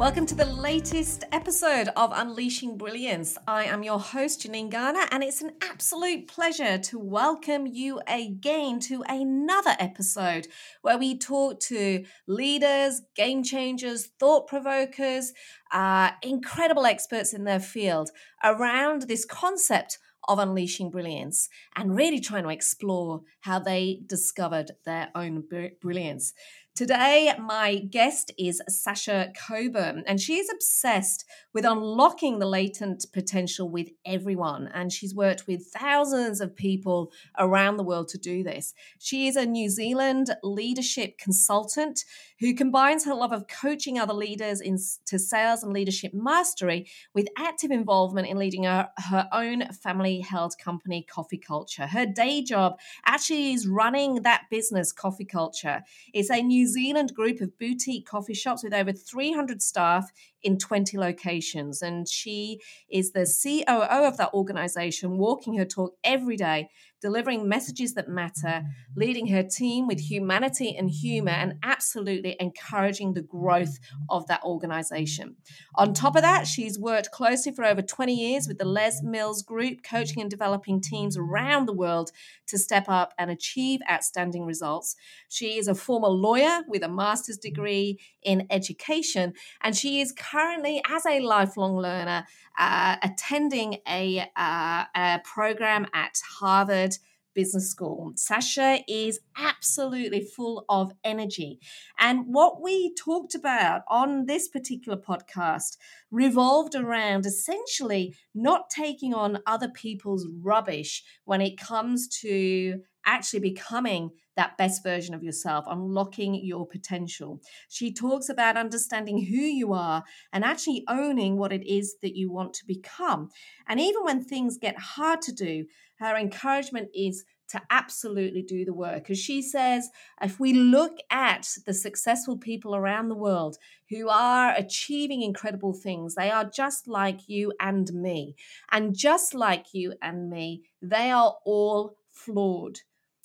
Welcome to the latest episode of Unleashing Brilliance. I am your host, Janine Garner, and it's an absolute pleasure to welcome you again to another episode where we talk to leaders, game changers, thought provokers, uh, incredible experts in their field around this concept of unleashing brilliance and really trying to explore how they discovered their own brilliance. Today, my guest is Sacha Coburn, and she is obsessed with unlocking the latent potential with everyone. And she's worked with thousands of people around the world to do this. She is a New Zealand leadership consultant who combines her love of coaching other leaders into sales and leadership mastery with active involvement in leading her, her own family held company, Coffee Culture. Her day job actually is running that business, Coffee Culture. It's a New Zealand group of boutique coffee shops with over 300 staff in 20 locations. And she is the COO of that organization, walking her talk every day delivering messages that matter, leading her team with humanity and humor, and absolutely encouraging the growth of that organization. On top of that, she's worked closely for over 20 years with the Les Mills Group, coaching and developing teams around the world to step up and achieve outstanding results. She is a former lawyer with a master's degree in education, and she is currently, as a lifelong learner, uh, attending a, uh, a program at Harvard Business School. Sacha is absolutely full of energy. And what we talked about on this particular podcast revolved around essentially not taking on other people's rubbish when it comes to actually becoming that best version of yourself, unlocking your potential. She talks about understanding who you are and actually owning what it is that you want to become. And even when things get hard to do, her encouragement is to absolutely do the work. As she says, if we look at the successful people around the world who are achieving incredible things, they are just like you and me. And just like you and me, they are all flawed.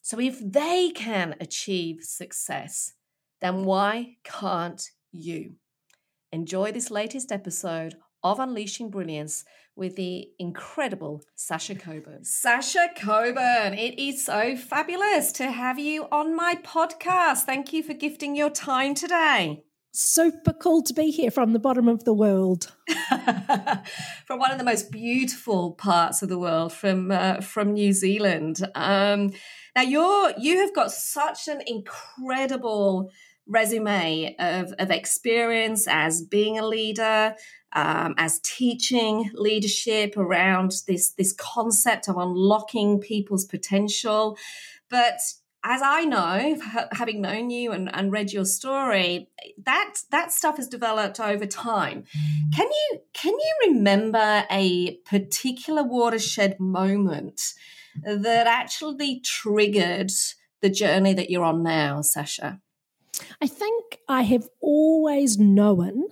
So if they can achieve success, then why can't you? Enjoy this latest episode of Unleashing Brilliance with the incredible Sacha Coburn. Sacha Coburn, it is so fabulous to have you on my podcast. Thank you for gifting your time today. Super cool to be here from the bottom of the world. from one of the most beautiful parts of the world, from uh, from New Zealand. Um, now you're you have got such an incredible resume of, of experience as being a leader, um, as teaching leadership around this this concept of unlocking people's potential. But as I know, having known you and, and, read your story, that that stuff has developed over time. Mm. Can you can you remember a particular watershed moment that actually triggered the journey that you're on now, Sacha? I think I have always known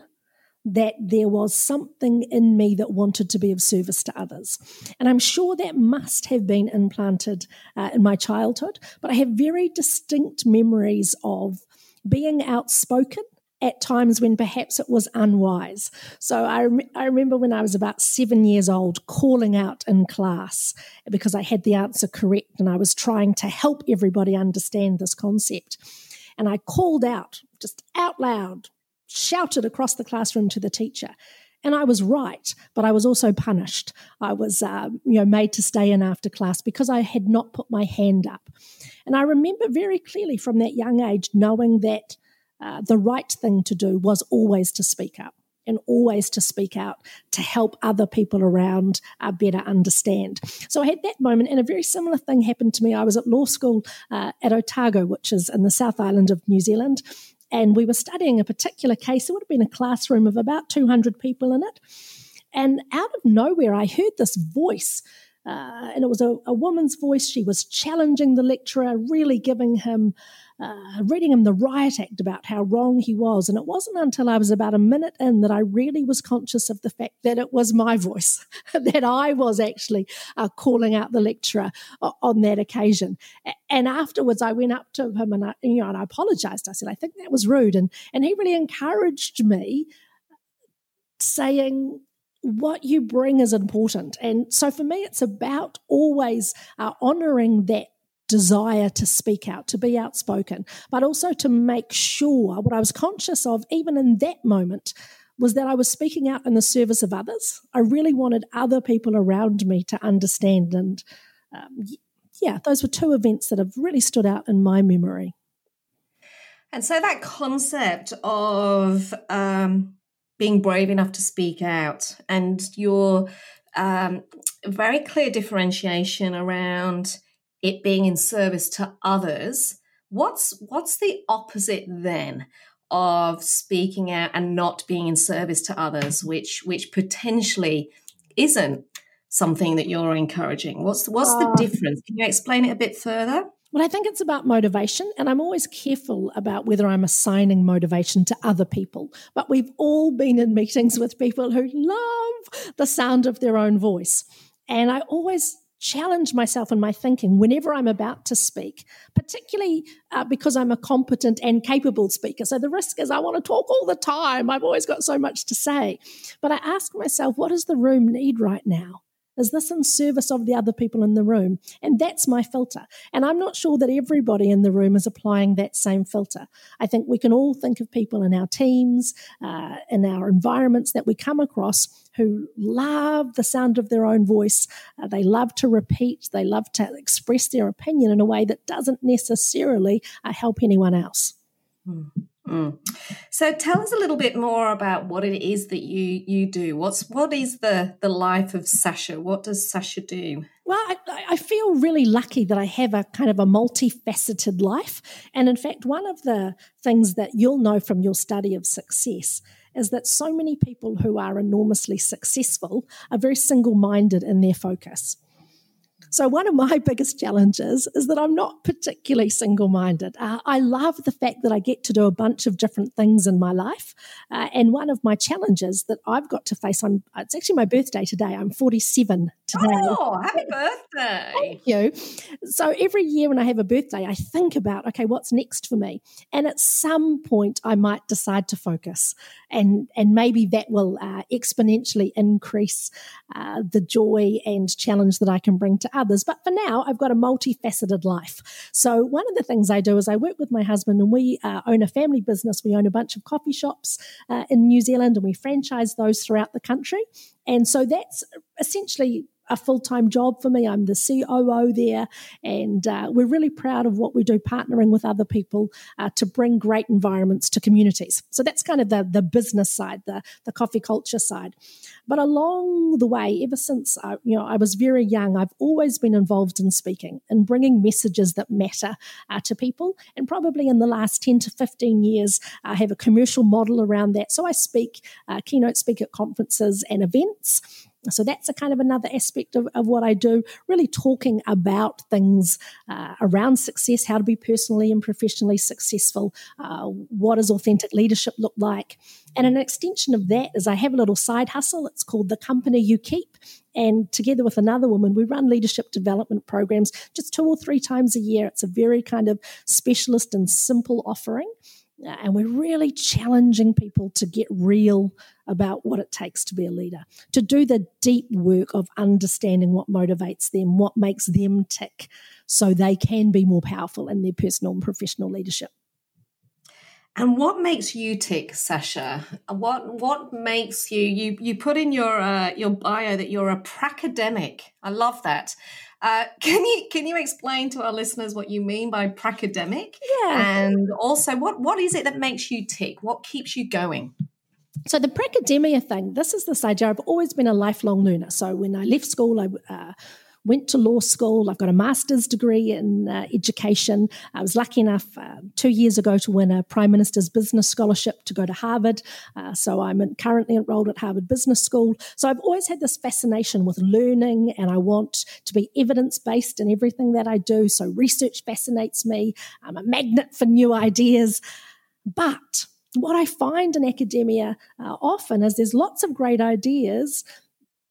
that there was something in me that wanted to be of service to others. And I'm sure that must have been implanted uh, in my childhood, but I have very distinct memories of being outspoken at times when perhaps it was unwise. So I, rem- I remember when I was about seven years old calling out in class because I had the answer correct and I was trying to help everybody understand this concept. And I called out just out loud, shouted across the classroom to the teacher. And I was right, but I was also punished. I was, uh, you know, made to stay in after class because I had not put my hand up. And I remember very clearly from that young age knowing that uh, the right thing to do was always to speak up and always to speak out to help other people around uh, better understand. So I had that moment, and a very similar thing happened to me. I was at law school uh, at Otago, which is in the South Island of New Zealand, and we were studying a particular case. It would have been a classroom of about 200 people in it. And out of nowhere, I heard this voice uh, and it was a, a, woman's voice. She was challenging the lecturer, really giving him, uh, reading him the riot act about how wrong he was. And it wasn't until I was about a minute in that I really was conscious of the fact that it was my voice, that I was actually uh, calling out the lecturer uh, on that occasion. And afterwards, I went up to him and I, you know, and I apologized. I said, I think that was rude. And, and he really encouraged me saying, what you bring is important. And so for me, it's about always uh, honoring that desire to speak out, to be outspoken, but also to make sure what I was conscious of, even in that moment, was that I was speaking out in the service of others. I really wanted other people around me to understand. And um, yeah, those were two events that have really stood out in my memory. And so that concept of um, being brave enough to speak out and your um, very clear differentiation around it being in service to others what's what's the opposite then of speaking out and not being in service to others which which potentially isn't something that you're encouraging what's what's uh, the difference can you explain it a bit further well, I think it's about motivation, and I'm always careful about whether I'm assigning motivation to other people. But we've all been in meetings with people who love the sound of their own voice. And I always challenge myself in my thinking whenever I'm about to speak, particularly uh, because I'm a competent and capable speaker. So the risk is I want to talk all the time. I've always got so much to say. But I ask myself, what does the room need right now? Is this in service of the other people in the room? And that's my filter. And I'm not sure that everybody in the room is applying that same filter. I think we can all think of people in our teams, uh, in our environments that we come across who love the sound of their own voice. Uh, they love to repeat, they love to express their opinion in a way that doesn't necessarily uh, help anyone else. Mm. Mm. So tell us a little bit more about what it is that you you do. What's what is the the life of Sacha? What does Sacha do? Well, I, I feel really lucky that I have a kind of a multifaceted life, and in fact, one of the things that you'll know from your study of success is that so many people who are enormously successful are very single minded in their focus. So, one of my biggest challenges is that I'm not particularly single minded. Uh, I love the fact that I get to do a bunch of different things in my life. Uh, and one of my challenges that I've got to face, I'm, it's actually my birthday today. I'm 47 today. Oh, happy birthday. Thank you. So, every year when I have a birthday, I think about, okay, what's next for me? And at some point, I might decide to focus. And, and maybe that will uh, exponentially increase uh, the joy and challenge that I can bring to others others. But for now, I've got a multifaceted life. So one of the things I do is I work with my husband and we uh, own a family business. We own a bunch of coffee shops uh, in New Zealand and we franchise those throughout the country. And so that's essentially a full time job for me. I'm the COO there, and uh, we're really proud of what we do, partnering with other people uh, to bring great environments to communities. So that's kind of the the business side, the the coffee culture side. But along the way, ever since I, you know I was very young, I've always been involved in speaking and bringing messages that matter uh, to people. And probably in the last ten to fifteen years, I have a commercial model around that. So I speak, uh, keynote speak at conferences and events. So that's a kind of another aspect of, of what I do, really talking about things uh, around success, how to be personally and professionally successful, uh, what does authentic leadership look like. And an extension of that is I have a little side hustle. It's called The Company You Keep. And together with another woman, we run leadership development programs just two or three times a year. It's a very kind of specialist and simple offering. And we're really challenging people to get real about what it takes to be a leader, to do the deep work of understanding what motivates them, what makes them tick, so they can be more powerful in their personal and professional leadership. And what makes you tick, Sacha? What what makes you you you put in your uh, your bio that you're a pracademic? I love that. Uh, can you can you explain to our listeners what you mean by pracademic? Yeah. And also, what what is it that makes you tick? What keeps you going? So the pracademia thing, this is this idea. I've always been a lifelong learner. So when I left school, I uh, went to law school. I've got a master's degree in uh, education. I was lucky enough uh, two years ago to win a Prime Minister's Business Scholarship to go to Harvard. Uh, so I'm currently enrolled at Harvard Business School. So I've always had this fascination with learning and I want to be evidence based in everything that I do. So research fascinates me. I'm a magnet for new ideas. But what I find in academia uh, often is there's lots of great ideas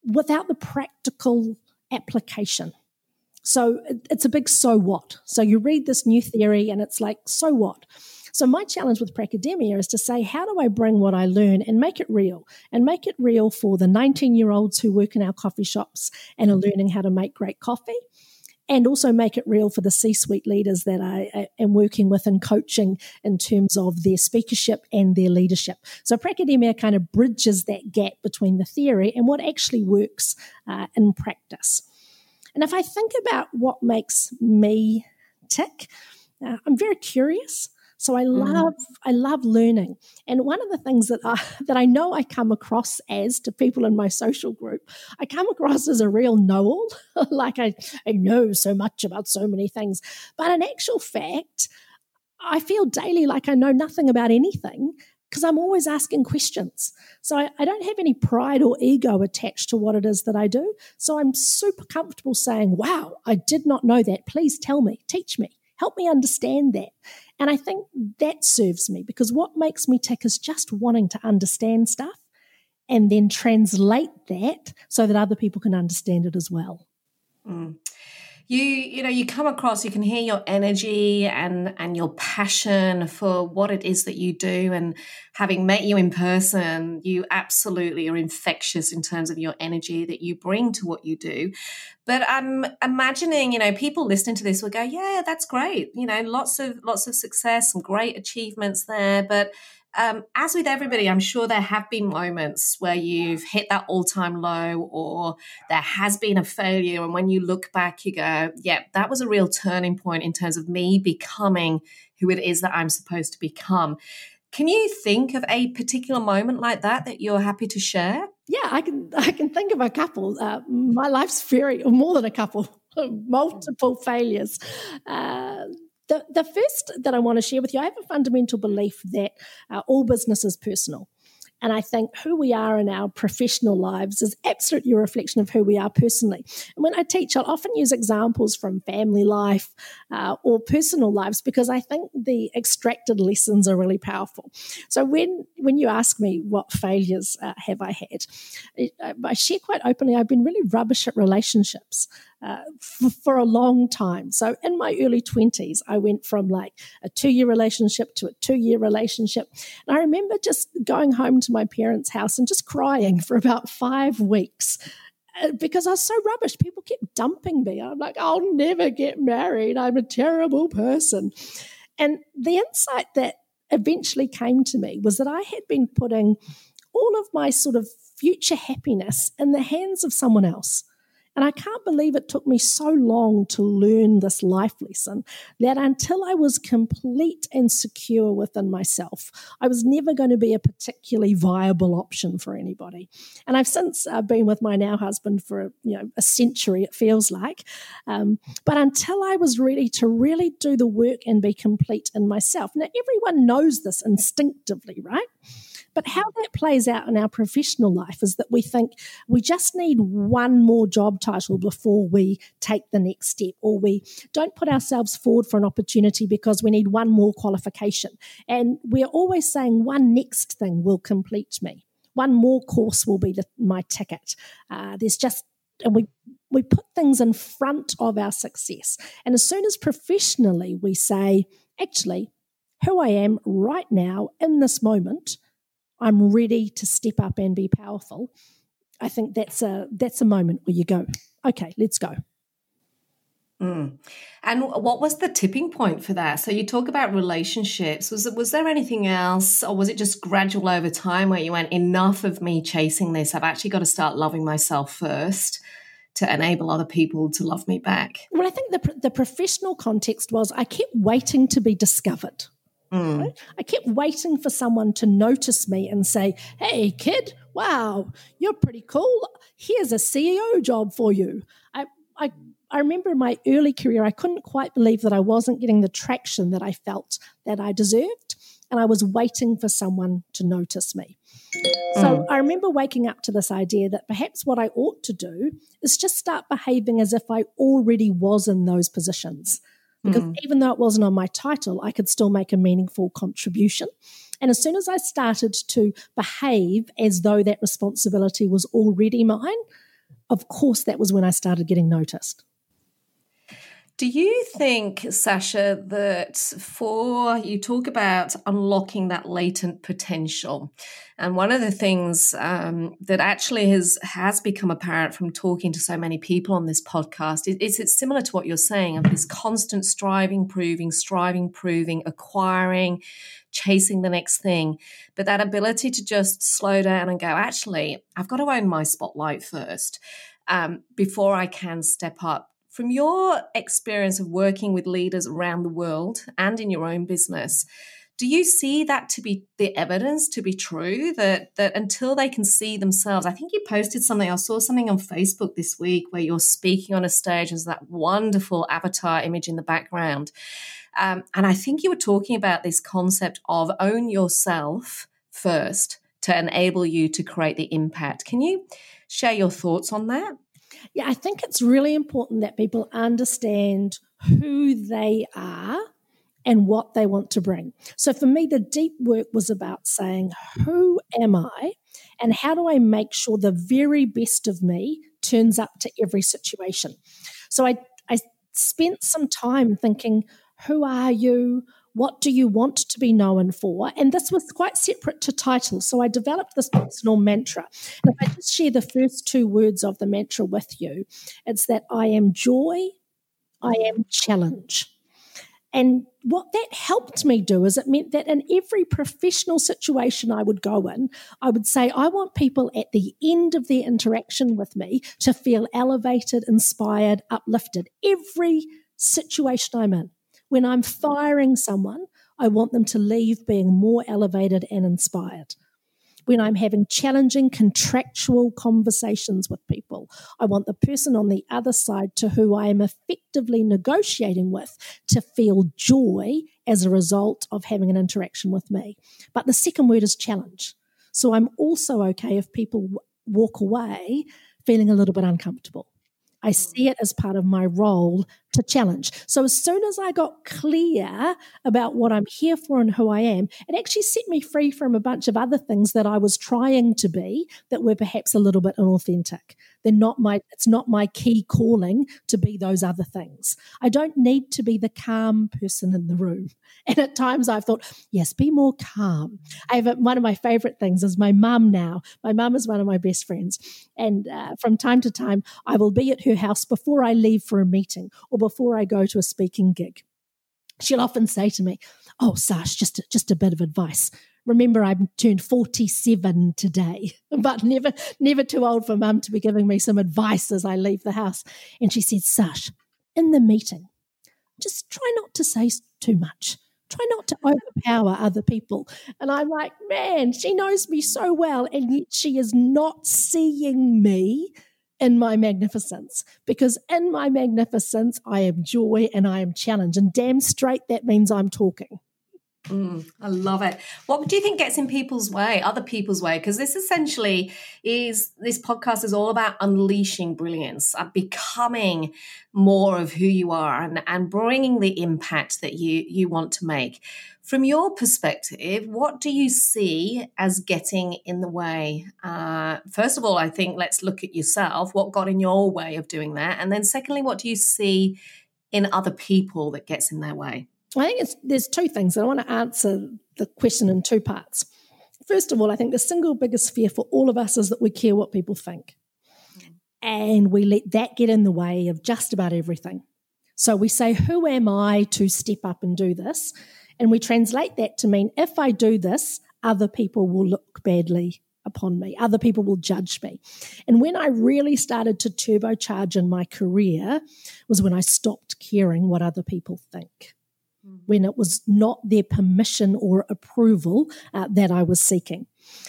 without the practical application. So it's a big so what. So you read this new theory and it's like, so what? So my challenge with Pracademia is to say, how do I bring what I learn and make it real? And make it real for the 19 year olds who work in our coffee shops and are learning how to make great coffee and also make it real for the C suite leaders that I am working with and coaching in terms of their speakership and their leadership. So, Pracademia kind of bridges that gap between the theory and what actually works uh, in practice. And if I think about what makes me tick, uh, I'm very curious. So I mm-hmm. love mm. I love learning. And one of the things that I that I know I come across as to people in my social group, I come across as a real know-all. like I, I know so much about so many things. But in actual fact, I feel daily like I know nothing about anything because I'm always asking questions. So I, I, don't have any pride or ego attached to what it is that I do. So I'm super comfortable saying, wow, I did not know that. Please tell me, teach me. Help me understand that. And I think that serves me because what makes me tick is just wanting to understand stuff and then translate that so that other people can understand it as well. Mm you you know you come across you can hear your energy and and your passion for what it is that you do. And having met you in person you absolutely are infectious in terms of your energy that you bring to what you do. But i'm imagining you know people listening to this will go yeah that's great. You know lots of lots of success some great achievements there. But um, as with everybody, I'm sure there have been moments where you've hit that all time low or there has been a failure. And when you look back, you go, yeah, that was a real turning point in terms of me becoming who it is that I'm supposed to become. Can you think of a particular moment like that that you're happy to share? Yeah, I can. I can think of a couple. Uh, my life's very, more than a couple, multiple failures. Uh, the, the first that I want to share with you, I have a fundamental belief that uh, all business is personal. And I think who we are in our professional lives is absolutely a reflection of who we are personally. And when I teach, I'll often use examples from family life uh, or personal lives because I think the extracted lessons are really powerful. So when when you ask me what failures uh, have I had, I share quite openly. I've been really rubbish at relationships uh, for, for a long time. So in my early 20s, I went from like a two year relationship to a two year relationship. And I remember just going home to my parents' house and just crying for about five weeks uh, because I was so rubbish. People kept dumping me. I'm like, I'll never get married. I'm a terrible person. And the insight that eventually came to me was that I had been putting all of my sort of future happiness in the hands of someone else. And I can't believe it took me so long to learn this life lesson that until I was complete and secure within myself, I was never going to be a particularly viable option for anybody. And I've since uh, been with my now husband for you know a century, it feels like. Um, but until I was ready to really do the work and be complete in myself. Now, everyone knows this instinctively, right? But how that plays out in our professional life is that we think we just need one more job title before we take the next step, or we don't put ourselves forward for an opportunity because we need one more qualification. And we're always saying one next thing will complete me. One more course will be the, my ticket. Uh, there's just, and we we put things in front of our success. And as soon as professionally we say, actually, who I am right now in this moment I'm ready to step up and be powerful. I think that's a that's a moment where you go, okay, let's go. Mm. And what was the tipping point for that? So you talk about relationships. Was it, was there anything else, or was it just gradual over time where you went, enough of me chasing this? I've actually got to start loving myself first to enable other people to love me back. Well, I think the the professional context was I kept waiting to be discovered. Mm. Right? I kept waiting for someone to notice me and say, Hey, kid, wow, you're pretty cool. Here's a CEO job for you. I, I I remember in my early career, I couldn't quite believe that I wasn't getting the traction that I felt that I deserved. And I was waiting for someone to notice me. So mm. I remember waking up to this idea that perhaps what I ought to do is just start behaving as if I already was in those positions. Because mm. even though it wasn't on my title, I could still make a meaningful contribution. And as soon as I started to behave as though that responsibility was already mine, of course, that was when I started getting noticed. Do you think, Sacha, that for you talk about unlocking that latent potential, and one of the things um, that actually has has become apparent from talking to so many people on this podcast is, is it's similar to what you're saying of this constant striving, proving, striving, proving, acquiring, chasing the next thing, but that ability to just slow down and go, actually, I've got to own my spotlight first um, before I can step up from your experience of working with leaders around the world and in your own business, do you see that to be the evidence to be true that that until they can see themselves i think you posted something i saw something on facebook this week where you're speaking on a stage as that wonderful avatar image in the background. Um, and i think you were talking about this concept of own yourself first to enable you to create the impact. Can you share your thoughts on that yeah, I think it's really important that people understand who they are and what they want to bring. So for me, the deep work was about saying, who am I? And how do I make sure the very best of me turns up to every situation? So I, I spent some time thinking, who are you? What do you want to be known for? And this was quite separate to title. So I developed this personal mantra. And if I just share the first two words of the mantra with you, it's that I am joy, I am challenge. And what that helped me do is it meant that in every professional situation I would go in, I would say, I want people at the end of their interaction with me to feel elevated, inspired, uplifted. Every situation I'm in. When I'm firing someone, I want them to leave being more elevated and inspired. When I'm having challenging contractual conversations with people, I want the person on the other side to who I am effectively negotiating with to feel joy as a result of having an interaction with me. But the second word is challenge. So I'm also okay if people walk away feeling a little bit uncomfortable. I mm. see it as part of my role to challenge. So as soon as I got clear about what I'm here for and who I am, it actually set me free from a bunch of other things that I was trying to be that were perhaps a little bit inauthentic. They're not my it's not my key calling to be those other things. I don't need to be the calm person in the room. And at times I've thought, yes, be more calm. I have a, one of my favorite things is my mum now. My mum is one of my best friends. And uh, from time to time, I will be at her house before I leave for a meeting or before I go to a speaking gig. She'll often say to me, Oh, Sash, just just a bit of advice. Remember, I'm turned 47 today, but never, never too old for mum to be giving me some advice as I leave the house. And she said, Sash, in the meeting, just try not to say too much. Try not to overpower other people. And I'm like, man, she knows me so well, and yet she is not seeing me in my magnificence because in my magnificence, I am joy and I am challenge. And damn straight, that means I'm talking. Mm, I love it. What do you think gets in people's way, other people's way? Because this essentially is this podcast is all about unleashing brilliance, uh, becoming more of who you are, and and bringing the impact that you you want to make. From your perspective, what do you see as getting in the way? Uh, first of all, I think let's look at yourself. What got in your way of doing that? And then, secondly, what do you see in other people that gets in their way? I think there's two things. That I want to answer the question in two parts. First of all, I think the single biggest fear for all of us is that we care what people think. And we let that get in the way of just about everything. So we say, Who am I to step up and do this? And we translate that to mean if I do this, other people will look badly upon me. Other people will judge me. And when I really started to turbocharge in my career was when I stopped caring what other people think. When it was not their permission or approval uh, that I was seeking.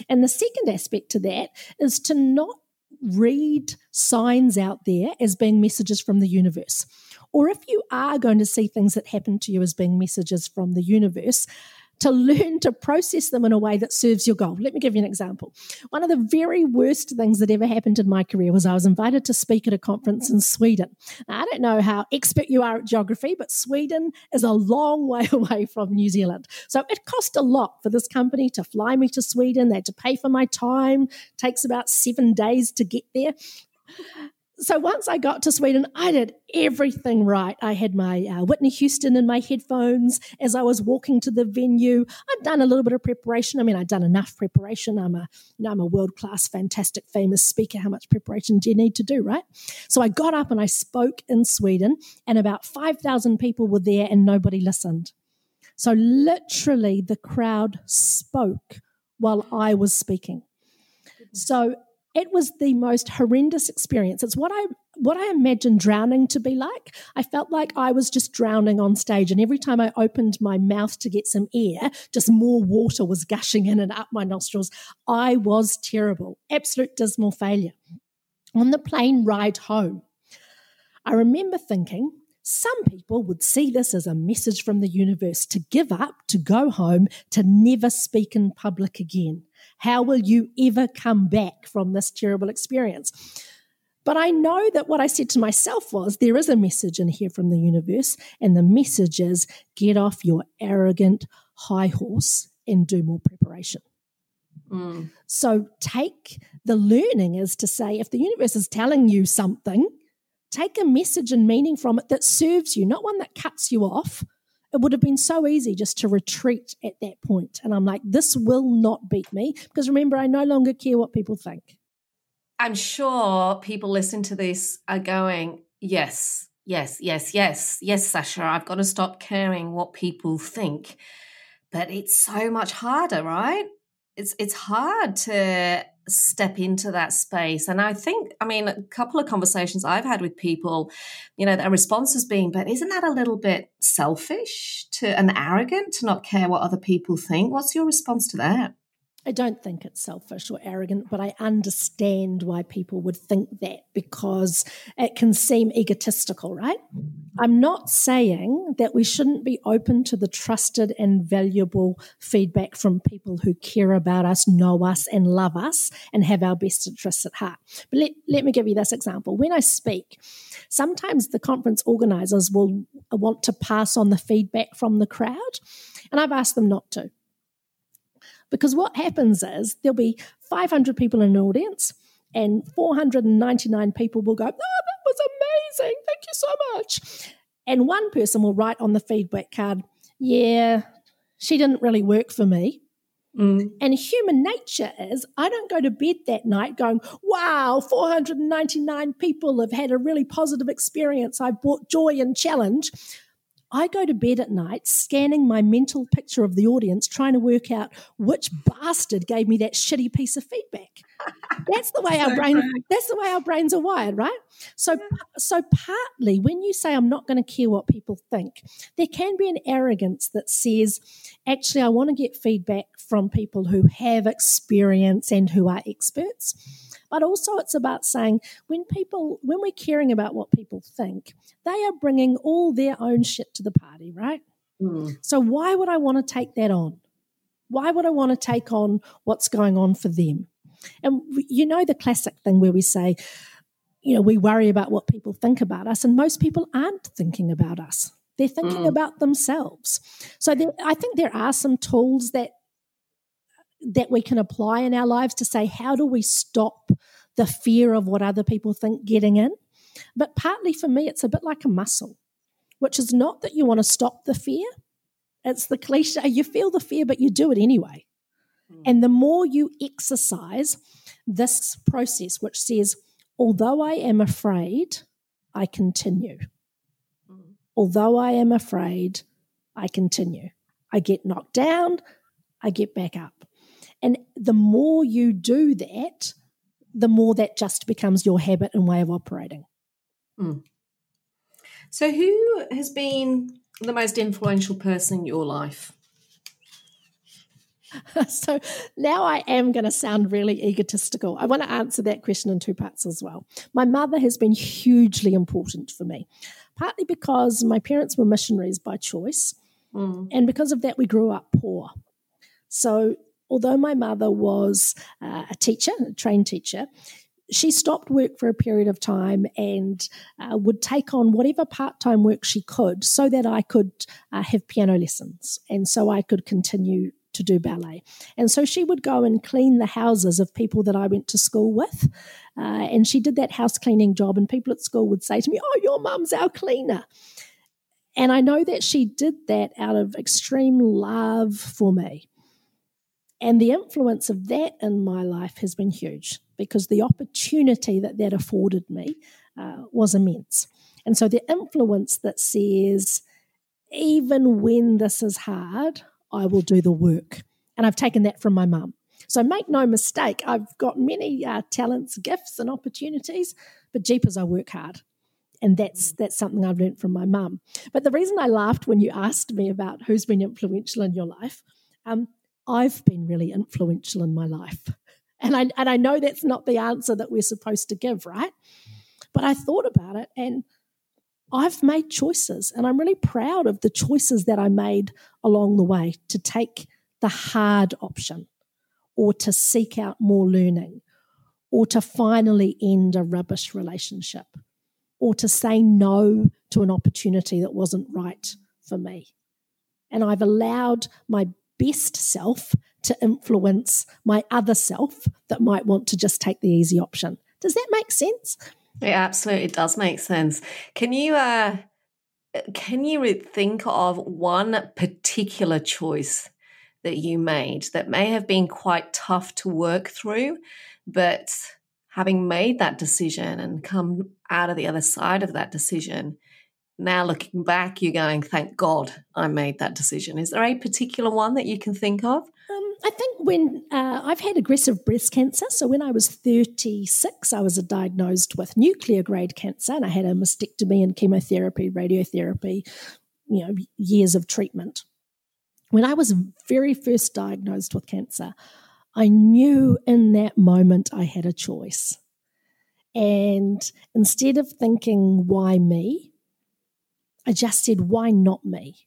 And the second aspect to that is to not read signs out there as being messages from the universe. Or if you are going to see things that happen to you as being messages from the universe, to learn to process them in a way that serves your goal. Let me give you an example. One of the very worst things that ever happened in my career was I was invited to speak at a conference in Sweden. Now, I don't know how expert you are at geography, but Sweden is a long way away from New Zealand. So it cost a lot for this company to fly me to Sweden. They had to pay for my time. It takes about seven days to get there so once I got to Sweden, I did everything right. I had my uh, Whitney Houston in my headphones as I was walking to the venue. I'd done a little bit of preparation. I mean, I'd done enough preparation. I'm a, you know, I'm a world class, fantastic, famous speaker. How much preparation do you need to do, right? So I got up and I spoke in Sweden, and about five thousand people were there, and nobody listened. So literally, the crowd spoke while I was speaking. So it was the most horrendous experience. It's what I what I imagined drowning to be like. I felt like I was just drowning on stage, and every time I opened my mouth to get some air, just more water was gushing in and up my nostrils. I was terrible, absolute dismal failure. On the plane ride home, I remember thinking, some people would see this as a message from the universe to give up, to go home, to never speak in public again. How will you ever come back from this terrible experience? But I know that what I said to myself was there is a message in here from the universe, and the message is get off your arrogant high horse and do more preparation. Mm. So take the learning is to say if the universe is telling you something, take a message and meaning from it that serves you, not one that cuts you off, it would have been so easy just to retreat at that point. And I'm like, this will not beat me because remember, I no longer care what people think. I'm sure people listen to this are going, yes, yes, yes, yes, yes, Sacha, I've got to stop caring what people think. But it's so much harder, right? It's it's hard to step into that space. And I think, I mean, a couple of conversations I've had with people, you know, their response has been, but isn't that a little bit selfish to and arrogant to not care what other people think? What's your response to that? I don't think it's selfish or arrogant, but I understand why people would think that because it can seem egotistical, right? I'm not saying that we shouldn't be open to the trusted and valuable feedback from people who care about us, know us, and love us, and have our best interests at heart. But let, let me give you this example. When I speak, sometimes the conference organizers will want to pass on the feedback from the crowd, and I've asked them not to. Because what happens is there'll be 500 people in an audience, and 499 people will go, Oh, that was amazing. Thank you so much. And one person will write on the feedback card, Yeah, she didn't really work for me. Mm. And human nature is, I don't go to bed that night going, wow, 499 people have had a really positive experience. I've brought joy and challenge. I go to bed at night scanning my mental picture of the audience, trying to work out which bastard gave me that shitty piece of feedback. That's the way our brain. That's the way our brains are wired, right? So, so partly when you say I'm not going to care what people think, there can be an arrogance that says, actually, I want to get feedback from people who have experience and who are experts. But also, it's about saying when people, when we're caring about what people think, they are bringing all their own shit to the party, right? Mm. So, why would I want to take that on? Why would I want to take on what's going on for them? And you know, the classic thing where we say, you know, we worry about what people think about us, and most people aren't thinking about us. They're thinking mm. about themselves. So there, I think there are some tools that that we can apply in our lives to say, how do we stop the fear of what other people think getting in? But partly for me, it's a bit like a muscle, which is not that you want to stop the fear. It's the cliche you feel the fear, but you do it anyway. Mm. And the more you exercise this process, which says, although I am afraid, I continue. Mm. Although I am afraid, I continue. I get knocked down, I get back up. And the more you do that, the more that just becomes your habit and way of operating. Mm. So, who has been the most influential person in your life? so now I am going to sound really egotistical. I want to answer that question in two parts as well. My mother has been hugely important for me, partly because my parents were missionaries by choice, mm. and because of that, we grew up poor. So, although my mother was uh, a teacher, a trained teacher, she stopped work for a period of time and uh, would take on whatever part time work she could so that I could uh, have piano lessons and so I could continue to do ballet. And so she would go and clean the houses of people that I went to school with. Uh, and she did that house cleaning job, and people at school would say to me, Oh, your mum's our cleaner. And I know that she did that out of extreme love for me. And the influence of that in my life has been huge because the opportunity that that afforded me uh, was immense. And so the influence that says, even when this is hard, I will do the work. And I've taken that from my mum. So make no mistake, I've got many uh, talents, gifts, and opportunities, but jeepers, I work hard. And that's that's something I've learned from my mum. But the reason I laughed when you asked me about who's been influential in your life, um, I've been really influential in my life. And I, and I know that's not the answer that we're supposed to give, right? But I thought about it and I've made choices and I'm really proud of the choices that I made along the way to take the hard option or to seek out more learning or to finally end a rubbish relationship or to say no to an opportunity that wasn't right for me. And I've allowed my best self to influence my other self that might want to just take the easy option. Does that make sense? It absolutely does make sense. Can you uh can you think of one particular choice that you made that may have been quite tough to work through, but having made that decision and come out of the other side of that decision, now looking back, you're going, thank God I made that decision. Is there a particular one that you can think of? Um, I think when uh, I've had aggressive breast cancer, so when I was 36, I was diagnosed with nuclear grade cancer, and I had a mastectomy and chemotherapy, radiotherapy, you know, years of treatment. When I was very first diagnosed with cancer, I knew in that moment I had a choice. And instead of thinking, why me? I just said, why not me?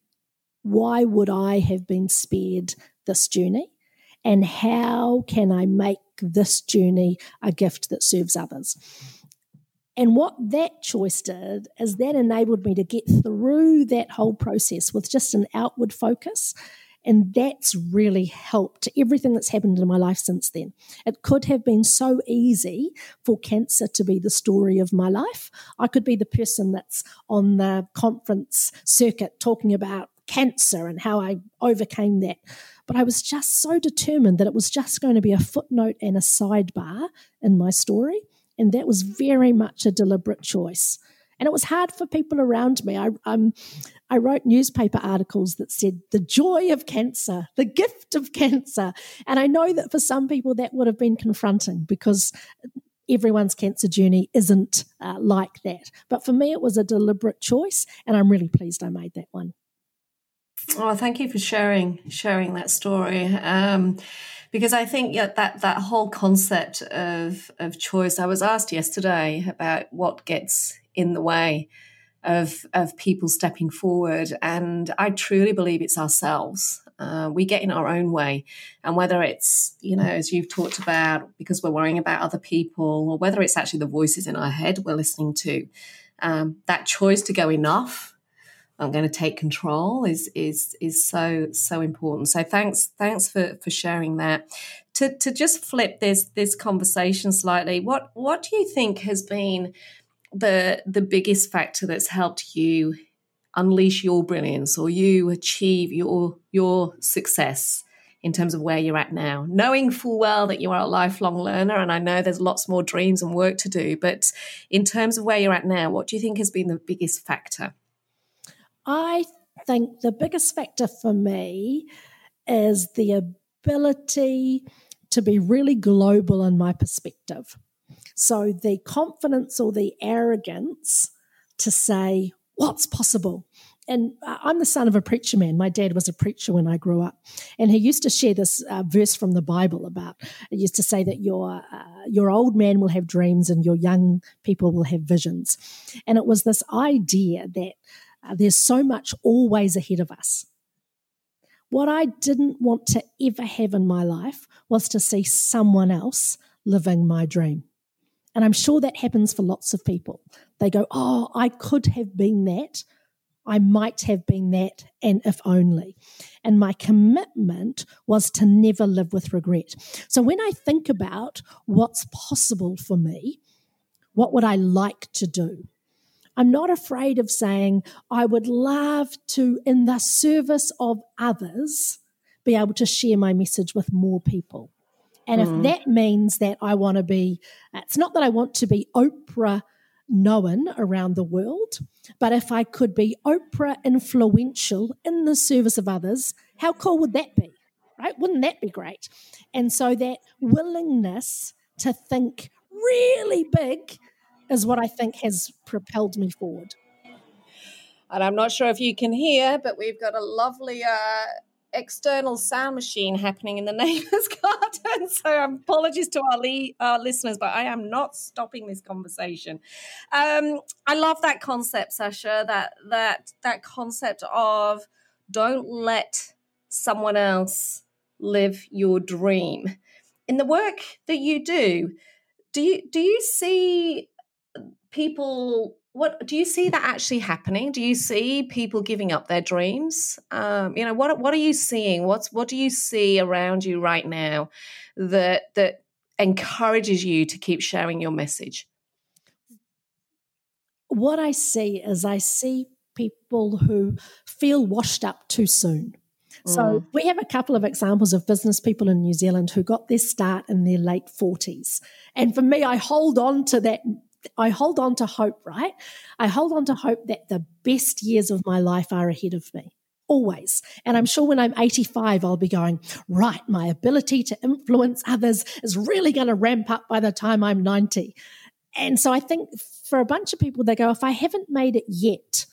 Why would I have been spared this journey? And how can I make this journey a gift that serves others? And what that choice did is that enabled me to get through that whole process with just an outward focus and that's really helped everything that's happened in my life since then. It could have been so easy for cancer to be the story of my life. I could be the person that's on the conference circuit talking about cancer and how I overcame that. But I was just so determined that it was just going to be a footnote and a sidebar in my story. And that was very much a deliberate choice. And it was hard for people around me. I, um, I wrote newspaper articles that said the joy of cancer, the gift of cancer. And I know that for some people that would have been confronting because everyone's cancer journey isn't uh, like that. But for me, it was a deliberate choice, and I'm really pleased I made that one. Oh, thank you for sharing sharing that story. Um, because I think yeah, that that whole concept of of choice. I was asked yesterday about what gets in the way of of people stepping forward, and I truly believe it's ourselves. Uh, we get in our own way, and whether it's you know as you've talked about because we're worrying about other people, or whether it's actually the voices in our head we're listening to, um, that choice to go enough I'm going to take control is is is so so important. So thanks thanks for for sharing that. To to just flip this this conversation slightly, what what do you think has been the the biggest factor that's helped you unleash your brilliance or you achieve your your success in terms of where you're at now knowing full well that you are a lifelong learner and i know there's lots more dreams and work to do but in terms of where you're at now what do you think has been the biggest factor I think the biggest factor for me is the ability to be really global in my perspective. So the confidence or the arrogance to say, what's possible? and I'm the son of a preacher man. My dad was a preacher when I grew up, and he used to share this uh, verse from the Bible about. It used to say that your uh, your old man will have dreams and your young people will have visions, and it was this idea that there's so much always ahead of us. What I didn't want to ever have in my life was to see someone else living my dream. And I'm sure that happens for lots of people. They go, Oh, I could have been that. I might have been that, and if only. And my commitment was to never live with regret. So when I think about what's possible for me, what would I like to do? I'm not afraid of saying, I would love to, in the service of others, be able to share my message with more people. And mm. if that means that I want to be, it's not that I want to be Oprah known around the world. But if I could be Oprah influential in the service of others, how cool would that be? Right? Wouldn't that be great? And so that willingness to think really big is what I think has propelled me forward. And I'm not sure if you can hear, but we've got a lovely uh, external sound machine happening in the neighbor's garden. So apologies to our, our listeners, but I am not stopping this conversation. Um, I love that concept, Sacha. That that that concept of don't let someone else live your dream. In the work that you do, do you do you see people what do you see that actually happening? Do you see people giving up their dreams? Um, you know, what what are you seeing? What's what do you see around you right now that that encourages you to keep sharing your message? What I see is I see people who feel washed up too soon. So mm. we have a couple of examples of business people in New Zealand who got their start in their late 40s. And for me, I hold on to that I hold on to hope, right? I hold on to mm-hmm. hope that the best years of my life are ahead of me. Always. And I'm sure when I'm 85, I'll be going, right, my ability to influence others is really going to ramp up by the time I'm 90. And so I think for a bunch of people, they go, if I haven't made it yet,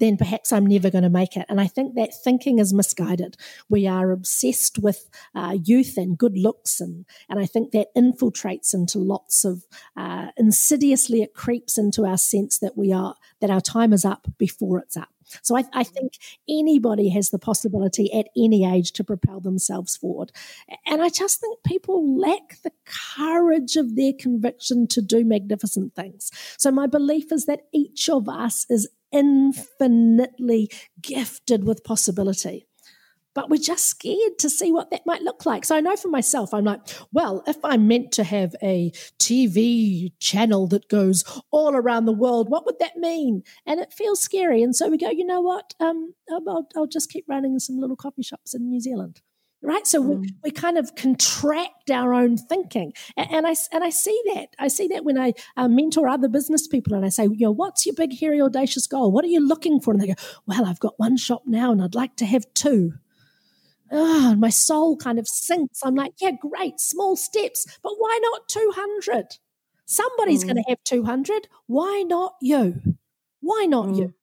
then perhaps I'm never going to make it. And I think that thinking is misguided. We are obsessed with uh, youth and good looks, and and I think that infiltrates into lots of uh, insidiously it creeps into our sense that we are that our time is up before it's up. So I, I, think anybody has the possibility at any age to propel themselves forward. And I just think people lack the courage of their conviction to do magnificent things. So my belief is that each of us is infinitely gifted with possibility. But we're just scared to see what that might look like. So I know for myself, I'm like, well, if I'm meant to have a TV channel that goes all around the world, what would that mean? And it feels scary. And so we go, you know what? Um, I'll, I'll just keep running some little coffee shops in New Zealand right? So mm. we, we kind of contract our own thinking. And, and, i and i see that. I see that when i uh, mentor other business people and i say you know what's your big hairy audacious goal? What are you looking for? And they go well i've got one shop now and i'd like to have two. Oh, my soul kind of sinks. I'm like yeah great small steps but why not 200 somebody's mm. going to have 200 why not you? Why not mm. you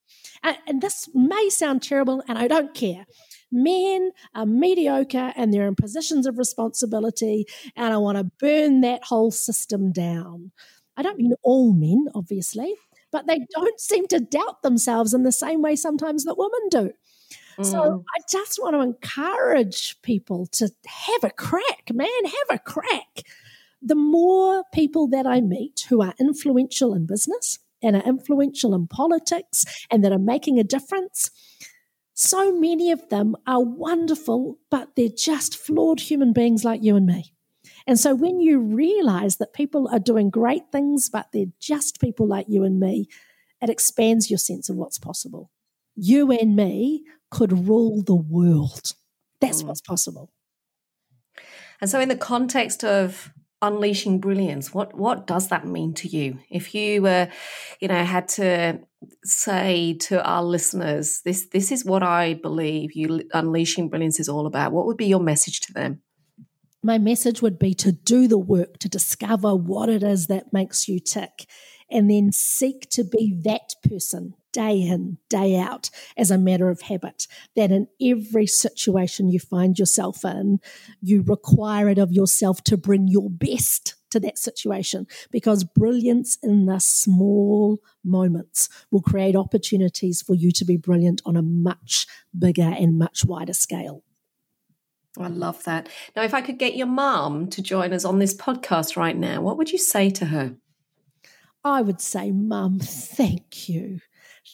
and, and this may sound terrible and i don't care men are mediocre and they're in positions of responsibility, and I want to burn that whole system down. I don't mean all men, obviously, but they don't seem to doubt themselves in the same way sometimes that women do. Mm. So I just want to encourage people to have a crack, man, have a crack. The more people that I meet who are influential in business and are influential in politics and that are making a difference, so many of them are wonderful, but they're just flawed human beings like you and me. And so when you realize that people are doing great things, but they're just people like you and me, it expands your sense of what's possible. You and me could rule the world. That's mm. what's possible. And so, in the context of unleashing brilliance, what what does that mean to you? If you, uh, you know, had to say to our listeners, this this is what I believe you unleashing brilliance is all about. What would be your message to them? My message would be to do the work to discover what it is that makes you tick and then seek to be that person day in, day out as a matter of habit, that in every situation you find yourself in, you require it of yourself to bring your best to that situation because brilliance in the small moments will create opportunities for you to be brilliant on a much bigger and much wider scale. Oh, I love that. Now, if I could get your mom to join us on this podcast right now, what would you say to her? I would say, Mum, thank you.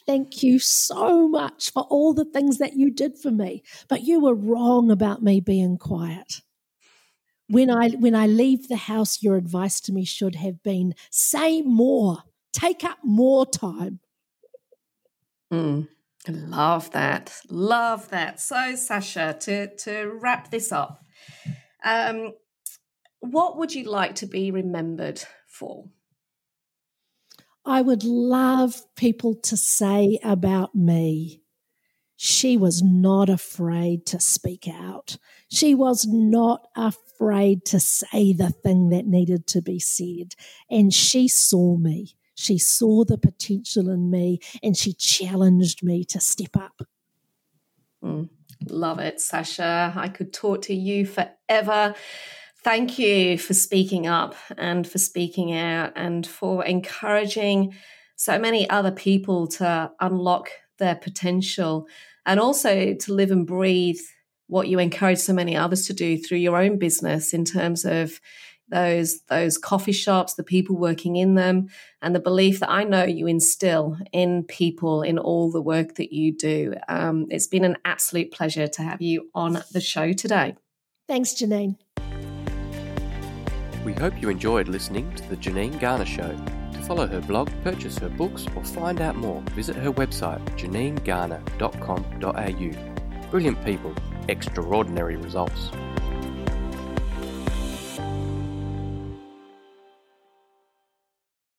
Thank you so much for all the things that you did for me. But you were wrong about me being quiet. When I when I leave the house, your advice to me should have been say more, take up more time. Mm. Love that. Love that. So, Sacha, to, to wrap this up, um, what would you like to be remembered for? I would love people to say about me, she was not afraid to speak out. She was not afraid to say the thing that needed to be said. And she saw me. She saw the potential in me and she challenged me to step up. Mm, love it, Sacha. I could talk to you forever. Thank you for speaking up and for speaking out and for encouraging so many other people to unlock their potential and also to live and breathe what you encourage so many others to do through your own business in terms of those those coffee shops, the people working in them, and the belief that I know you instill in people in all the work that you do. Um, it's been an absolute pleasure to have you on the show today. Thanks, Janine. We hope you enjoyed listening to the Janine Garner Show. To follow her blog, purchase her books, or find out more, visit her website, janinegarner.com.au. Brilliant people, extraordinary results.